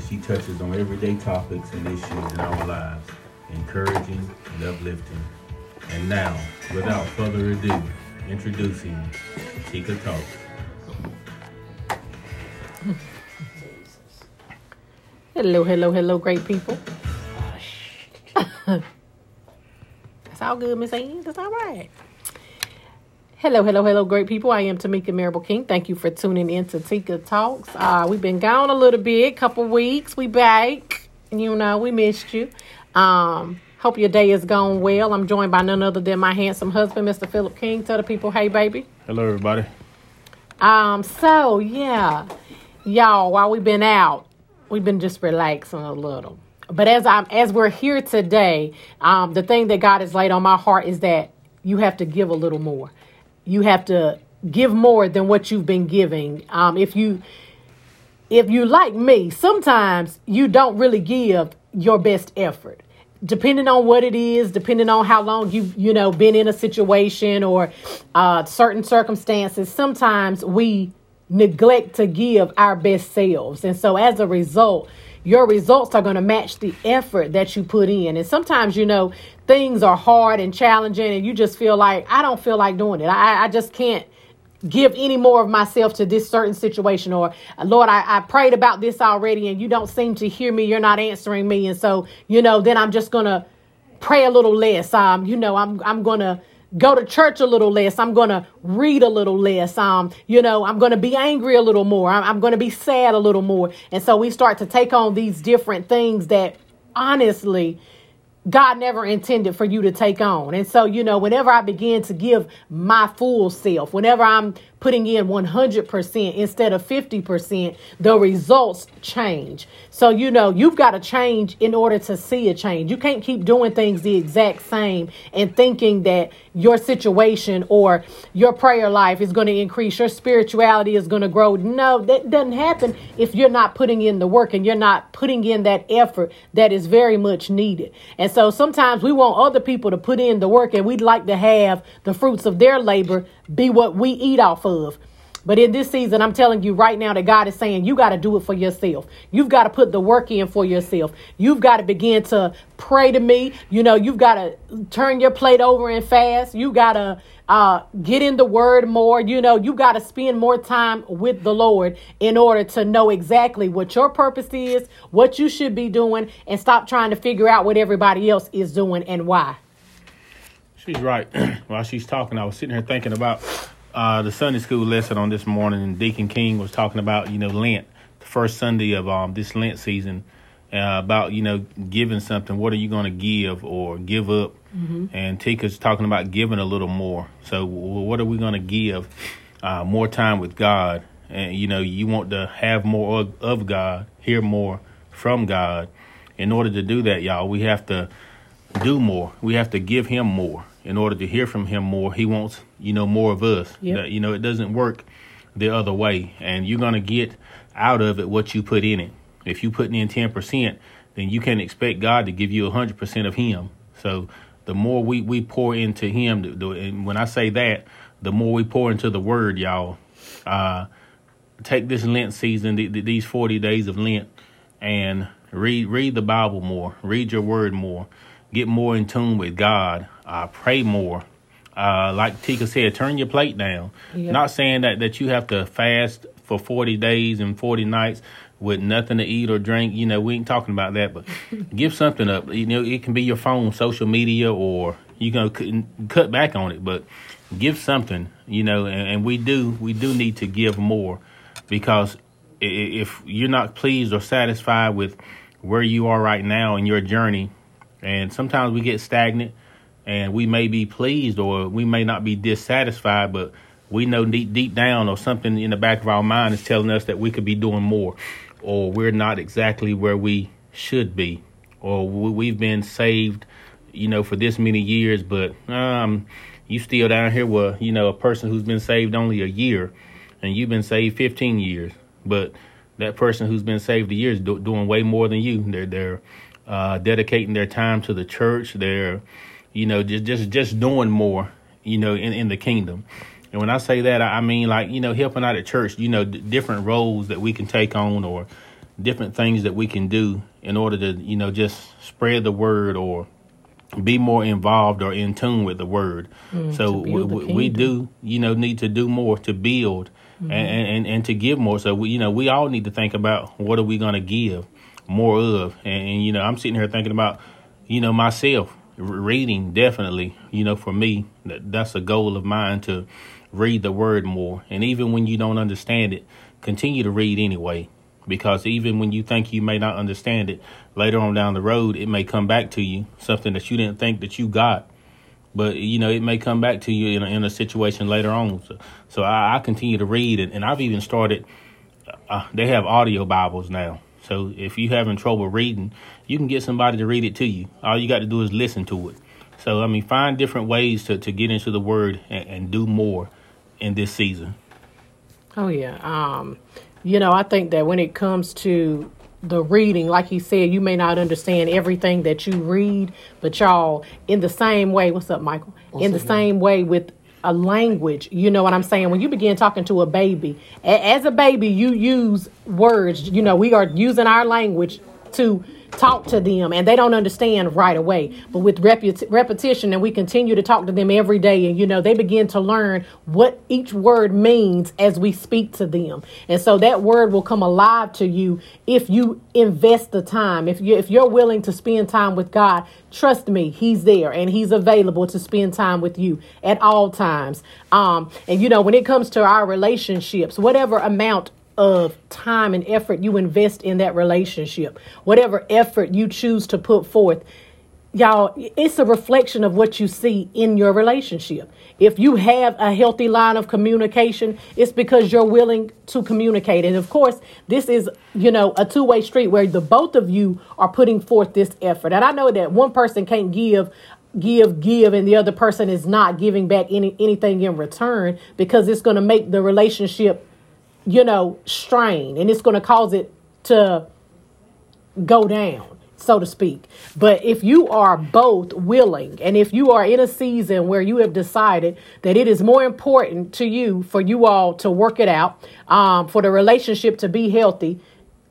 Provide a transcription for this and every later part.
as she touches on everyday topics and issues in our lives, encouraging and uplifting. And now, without further ado, introducing Tika Talks. Hello, hello, hello, great people. Oh, That's all good, Miss Ann. That's all right. Hello, hello, hello, great people. I am Tamika Marable King. Thank you for tuning in to Tika Talks. Uh, we've been gone a little bit, couple weeks. We back. You know, we missed you. Um, hope your day is going well. I'm joined by none other than my handsome husband, Mr. Philip King. Tell the people, hey, baby. Hello, everybody. Um, so yeah, y'all, while we've been out, we've been just relaxing a little. But as I'm as we're here today, um, the thing that God has laid on my heart is that you have to give a little more. You have to give more than what you've been giving. Um, if you if you like me, sometimes you don't really give your best effort. Depending on what it is, depending on how long you you know been in a situation or uh, certain circumstances, sometimes we neglect to give our best selves, and so as a result, your results are going to match the effort that you put in. And sometimes, you know, things are hard and challenging, and you just feel like, I don't feel like doing it. I, I just can't give any more of myself to this certain situation. Or, Lord, I, I prayed about this already, and you don't seem to hear me. You're not answering me. And so, you know, then I'm just going to pray a little less. Um, you know, I'm, I'm going to go to church a little less. I'm going to read a little less. Um, you know, I'm going to be angry a little more. I'm, I'm going to be sad a little more. And so we start to take on these different things that honestly, God never intended for you to take on. And so, you know, whenever I begin to give my full self, whenever I'm putting in 100% instead of 50%, the results change. So, you know, you've got to change in order to see a change. You can't keep doing things the exact same and thinking that your situation or your prayer life is going to increase, your spirituality is going to grow. No, that doesn't happen if you're not putting in the work and you're not putting in that effort that is very much needed. And so sometimes we want other people to put in the work and we'd like to have the fruits of their labor be what we eat off of. But in this season, I'm telling you right now that God is saying you got to do it for yourself. You've got to put the work in for yourself. You've got to begin to pray to me. You know, you've got to turn your plate over and fast. You got to uh, get in the word more. You know, you got to spend more time with the Lord in order to know exactly what your purpose is, what you should be doing, and stop trying to figure out what everybody else is doing and why. She's right. While she's talking, I was sitting here thinking about uh, the Sunday school lesson on this morning, and Deacon King was talking about you know Lent, the first Sunday of um, this Lent season, uh, about you know giving something. What are you going to give or give up? Mm-hmm. And Tika's talking about giving a little more. So what are we going to give? Uh, more time with God, and you know you want to have more of, of God, hear more from God. In order to do that, y'all, we have to do more. We have to give Him more in order to hear from him more. He wants, you know, more of us. Yep. You know, it doesn't work the other way. And you're going to get out of it what you put in it. If you put in 10%, then you can expect God to give you 100% of him. So the more we, we pour into him, the, the, and when I say that, the more we pour into the word, y'all, uh, take this Lent season, the, the, these 40 days of Lent, and read read the Bible more, read your word more, get more in tune with God, uh, pray more. Uh, like Tika said, turn your plate down. Yep. Not saying that, that you have to fast for 40 days and 40 nights with nothing to eat or drink. You know, we ain't talking about that, but give something up. You know, it can be your phone, social media, or you can cut back on it, but give something, you know, and, and we do, we do need to give more because if you're not pleased or satisfied with where you are right now in your journey, and sometimes we get stagnant and we may be pleased or we may not be dissatisfied, but we know deep deep down or something in the back of our mind is telling us that we could be doing more, or we're not exactly where we should be, or we've been saved, you know, for this many years, but um, you still down here with you know a person who's been saved only a year, and you've been saved 15 years, but that person who's been saved a year is do- doing way more than you. They're they're uh, dedicating their time to the church. They're you know, just just just doing more, you know, in, in the kingdom. And when I say that, I mean like you know, helping out at church. You know, d- different roles that we can take on, or different things that we can do in order to, you know, just spread the word or be more involved or in tune with the word. Mm, so we, we do, you know, need to do more to build Mm-hmm. and, and and to give more. So we, you know, we all need to think about what are we going to give more of. And, and you know, I'm sitting here thinking about, you know, myself reading definitely. You know, for me, that, that's a goal of mine to read the word more. And even when you don't understand it, continue to read anyway. Because even when you think you may not understand it, later on down the road, it may come back to you something that you didn't think that you got but you know it may come back to you in a, in a situation later on. So, so I, I continue to read, and, and I've even started. Uh, they have audio Bibles now, so if you having trouble reading, you can get somebody to read it to you. All you got to do is listen to it. So I mean, find different ways to, to get into the Word and, and do more in this season. Oh yeah. Um, you know, I think that when it comes to the reading, like he said, you may not understand everything that you read, but y'all, in the same way, what's up, Michael? in the same way with a language, you know what I'm saying? When you begin talking to a baby, a- as a baby, you use words. You know, we are using our language to talk to them and they don't understand right away. But with repeti- repetition and we continue to talk to them every day and you know they begin to learn what each word means as we speak to them. And so that word will come alive to you if you invest the time. If you if you're willing to spend time with God trust me he's there and he's available to spend time with you at all times. Um and you know when it comes to our relationships whatever amount of time and effort you invest in that relationship, whatever effort you choose to put forth, y'all, it's a reflection of what you see in your relationship. If you have a healthy line of communication, it's because you're willing to communicate. And of course, this is, you know, a two way street where the both of you are putting forth this effort. And I know that one person can't give give give and the other person is not giving back any anything in return because it's going to make the relationship you know, strain and it's going to cause it to go down, so to speak. But if you are both willing and if you are in a season where you have decided that it is more important to you for you all to work it out, um, for the relationship to be healthy,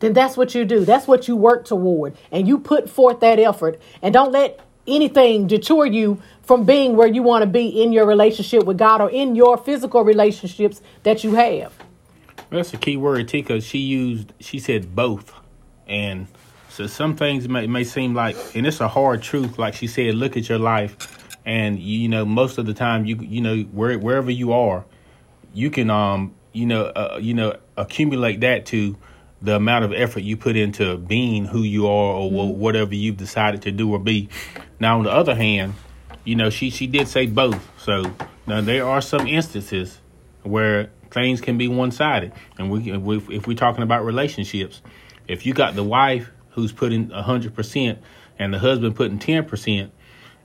then that's what you do. That's what you work toward. And you put forth that effort and don't let anything deter you from being where you want to be in your relationship with God or in your physical relationships that you have. That's a key word, Tika. She used, she said both. And so some things may, may seem like, and it's a hard truth. Like she said, look at your life. And, you know, most of the time, you, you know, where, wherever you are, you can, um, you know, uh, you know, accumulate that to the amount of effort you put into being who you are or wh- whatever you've decided to do or be. Now, on the other hand, you know, she, she did say both. So now there are some instances where things can be one sided. And we, if, we, if we're talking about relationships, if you got the wife who's putting 100% and the husband putting 10%,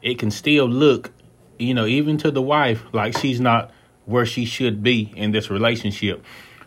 it can still look, you know, even to the wife, like she's not where she should be in this relationship.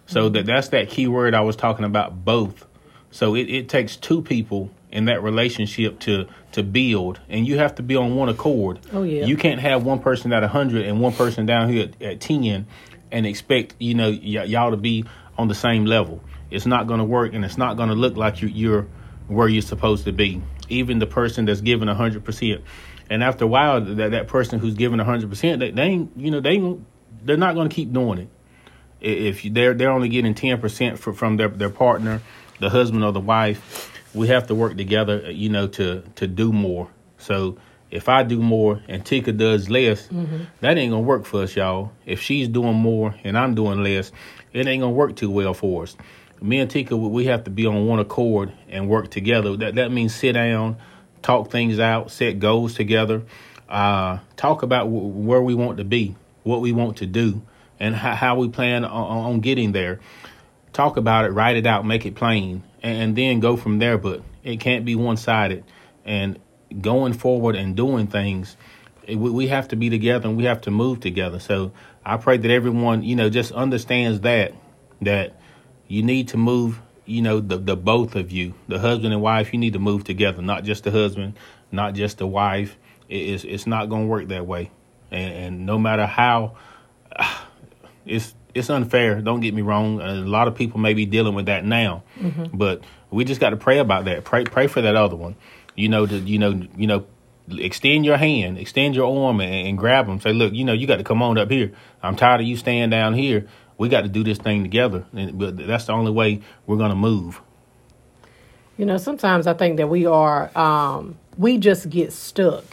So mm-hmm. that that's that key word I was talking about, both. So it, it takes two people in that relationship to to build, and you have to be on one accord. Oh, yeah. You can't have one person at hundred and one person down here at, at ten, and expect you know y- y'all to be on the same level. It's not going to work, and it's not going to look like you, you're where you're supposed to be. Even the person that's giving hundred percent, and after a while, that that person who's giving hundred percent, they, they ain't you know they they're not going to keep doing it if they're they're only getting ten percent from their their partner, the husband or the wife, we have to work together, uh, you know, to to do more. So if I do more and Tika does less, that ain't gonna work for us, y'all. If she's doing more and I'm doing less, it ain't gonna work too well for us. Me and Tika, we we have to be on one accord and work together. That that means sit down, talk things out, set goals together, uh, talk about w- where we want to be, what we want to do, and how, how we plan on, on getting there. Talk about it, write it out, make it plain, and, and then go from there. But it can't be one sided. And going forward and doing things, it, we, we have to be together and we have to move together. So I pray that everyone, you know, just understands that that you need to move. You know, the the both of you, the husband and wife, you need to move together. Not just the husband, not just the wife. It, it's it's not going to work that way. And, and no matter how it's it's unfair. Don't get me wrong. A lot of people may be dealing with that now, mm-hmm. but We just got to pray about that. Pray pray for that other one. You know, to, you know, you know, extend your hand, extend your arm, and, and grab them. Say, look, you know, you got to come on up here. I'm tired of you staying down here. We got to do this thing together. And, but that's the only way we're going to move. You know, sometimes I think that we are, um, we just get stuck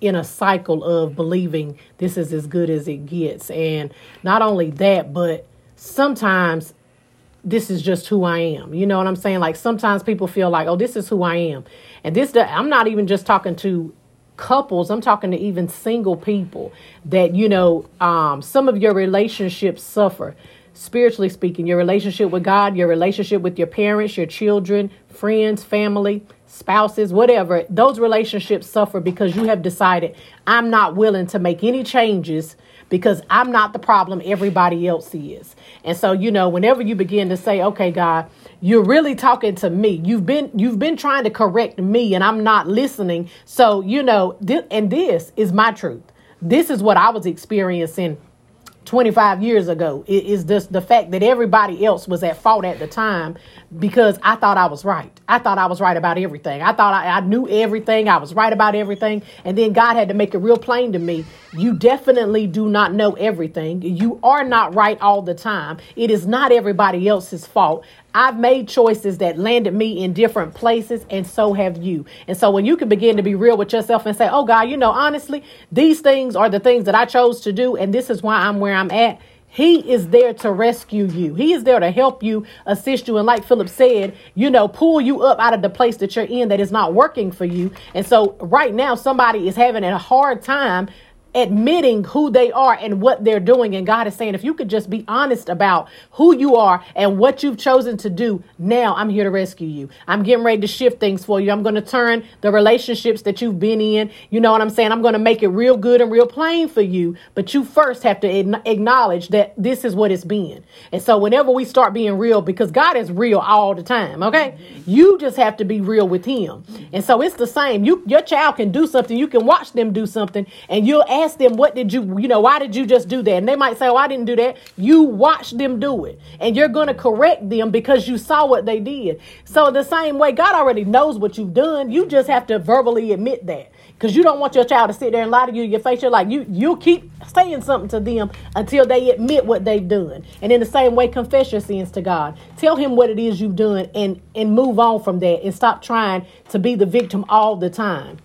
in a cycle of believing this is as good as it gets. And not only that, but sometimes this is just who I am. You know what I'm saying? Like sometimes people feel like, oh, this is who I am. And this, I'm not even just talking to couples, I'm talking to even single people that, you know, um, some of your relationships suffer. Spiritually speaking, your relationship with God, your relationship with your parents, your children, friends, family, spouses, whatever, those relationships suffer because you have decided, I'm not willing to make any changes because I'm not the problem, everybody else is. And so, you know, whenever you begin to say, okay, God, you're really talking to me. You've been you've been trying to correct me and I'm not listening. So, you know, th- and this is my truth. This is what I was experiencing 25 years ago it is just the fact that everybody else was at fault at the time because I thought I was right. I thought I was right about everything. I thought I, I, knew everything. I was right about everything. And then God had to make it real plain to me. You definitely do not know everything. You are not right all the time. It is not everybody else's fault. I've made choices that landed me in different places, and so have you. And so when you can begin to be real with yourself and say, Oh God, you know, honestly, these things are the things that I chose to do, and this is why I'm where I'm at. He is there to rescue you. He is there to help you, assist you. And like Philip said, you know, pull you up out of the place that you're in that is not working for you. And so right now, somebody is having a hard time admitting who they are and what they're doing. And God is saying, if you could just be honest about who you are and what you've chosen to do, now I'm here to rescue you. I'm getting ready to shift things for you. I'm going to turn the relationships that you've been in. You know what I'm saying? I'm going to make it real good and real plain for you. But you first have to acknowledge that this is what it's been. And so whenever we start being real, because God is real all the time, okay? You just have to be real with Him. And so it's the same. You, your child can do something. You can watch them do something and you'll ask ask them, what did you, you know, why did you just do that? And they might say, oh, I didn't do that. You watched them do it. And you're going to correct them because you saw what they did. So the same way, God already knows what you've done. You just have to verbally admit that. Because you don't want your child to sit there and lie to you in your face. You're like, you, you keep saying something to them until they admit what they've done. And in the same way, confess your sins to God. Tell him what it is you've done and, and move on from that and stop trying to be the victim all the time.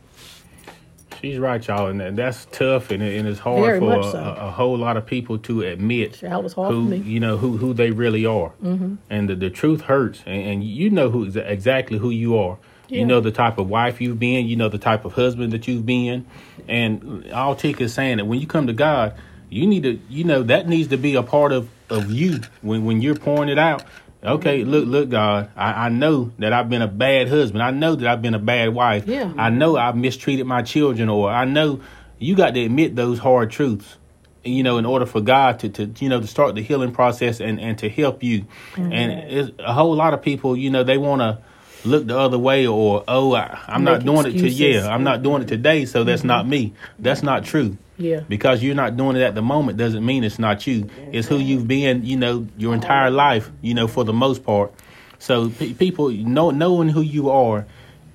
She's right, y'all, and that's tough, and, and it's hard Very for so. a, a, whole lot of people to admit who you know who who they really are, mm-hmm. and the, the truth hurts, and, and you know who exactly who you are. Yeah. You know the type of wife you've been, you know the type of husband that you've been, and all Tika is saying that when you come to God, you need to, you know, that needs to be a part of of you when when you're pouring it out. Okay, look, look, God, I, I know that I've been a bad husband. I know that I've been a bad wife. Yeah. I know I've mistreated my children, or I know you got to admit those hard truths. You know, in order for God to, to you know to start the healing process and and to help you, mm-hmm. and a whole lot of people, you know, they want to look the other way or oh I, am not doing excuses. it to yeah I'm not doing it today, so that's mm-hmm. not me. That's not true. Yeah. Because you're not doing it at the moment doesn't mean it's not you. It's who you've been, you know, your entire life, you know, for the most part. So people know, knowing who you are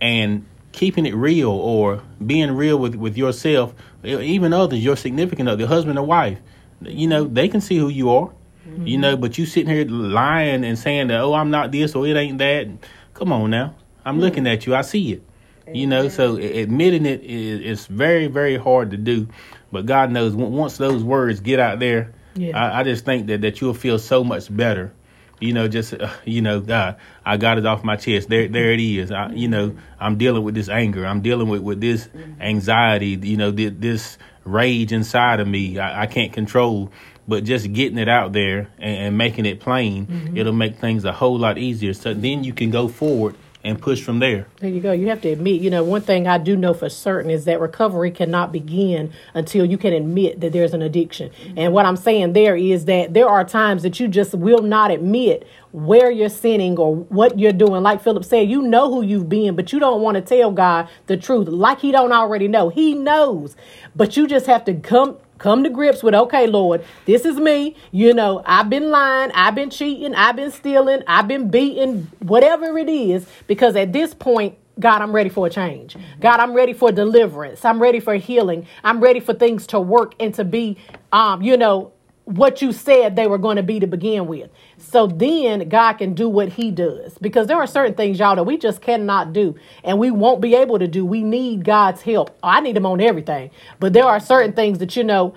and keeping it real or being real with, with yourself, even others, your significant other, husband or wife, you know, they can see who you are. Mm-hmm. You know, but you sitting here lying and saying that, oh, I'm not this or it ain't that. Come on now. I'm mm-hmm. looking at you. I see it. You know, so admitting it is, is very, very hard to do. But God knows once those words get out there, yeah. I, I, just think that, that you'll feel so much better. You know, just uh, you know, God, I got it off my chest. There, there it is. I, you know, I'm dealing with this anger. I'm dealing with with this anxiety. You know, this, this rage inside of me. I, I, can't control. But just getting it out there and, and making it plain, mm-hmm. it'll make things a whole lot easier. So then you can go forward and push from there. There you go. You have to admit, you know, one thing I do know for certain is that recovery cannot begin until you can admit that there's an addiction. Mm-hmm. And what I'm saying there is that there are times that you just will not admit where you're sinning or what you're doing. Like Philip said, you know who you've been, but you don't want to tell God the truth like he don't already know. He knows. But you just have to come come to grips with okay lord this is me you know i've been lying i've been cheating i've been stealing i've been beating whatever it is because at this point God, I'm ready for a change. God, I'm ready for deliverance. I'm ready for healing. I'm ready for things to work and to be, um, you know, what you said they were going to be to begin with. So then God can do what he does because there are certain things, y'all, that we just cannot do and we won't be able to do. We need God's help. I need him on everything, but there are certain things that, you know,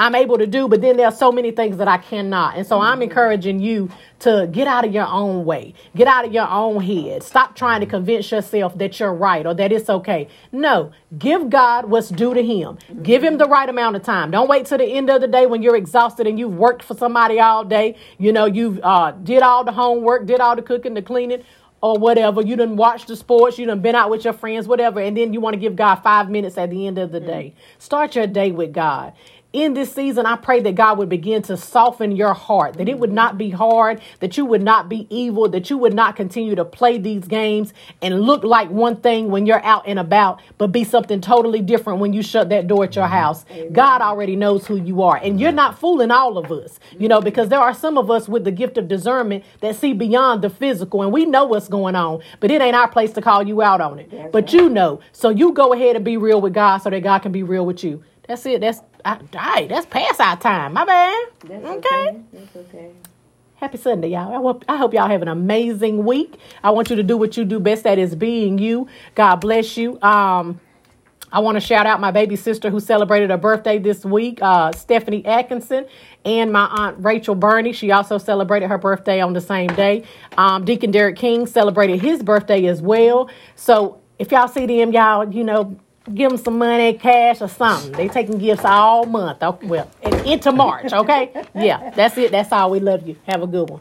I'm able to do, but then there are so many things that I cannot. And so I'm encouraging you to get out of your own way, get out of your own head. Stop trying to convince yourself that you're right or that it's okay. No, give God what's due to Him. Give Him the right amount of time. Don't wait till the end of the day when you're exhausted and you've worked for somebody all day. You know, you've uh, did all the homework, did all the cooking, the cleaning or whatever. You didn't watch the sports, you done been out with your friends, whatever, and then you want to give God five minutes at the end of the day. Start your day with God in this season, I pray that God would begin to soften your heart, that it would not be hard, that you would not be evil, that you would not continue to play these games and look like one thing when you're out and about, but be something totally different when you shut that door at your house. Amen. God already knows who you are, and you're not fooling all of us, you know, because there are some of us with the gift of discernment that see beyond the physical, and we know what's going on, but it ain't our place to call you out on it. But you know, so you go ahead and be real with God so that God can be real with you. That's it. That's I, right, that's past our time. My bad. That's okay. okay. That's okay. Happy Sunday, y'all. I hope, I hope y'all have an amazing week. I want you to do what you do best, that is being you. God bless you. Um, I want to shout out my baby sister who celebrated her birthday this week, uh, Stephanie Atkinson, and my aunt Rachel Burney. She also celebrated her birthday on the same day. Um, Deacon Derek King celebrated his birthday as well. So if y'all see them, y'all, you know, give them some money, cash, or something. They taking gifts all month. Okay, well, into March. Okay, yeah, that's it. That's all. We love you. Have a good one.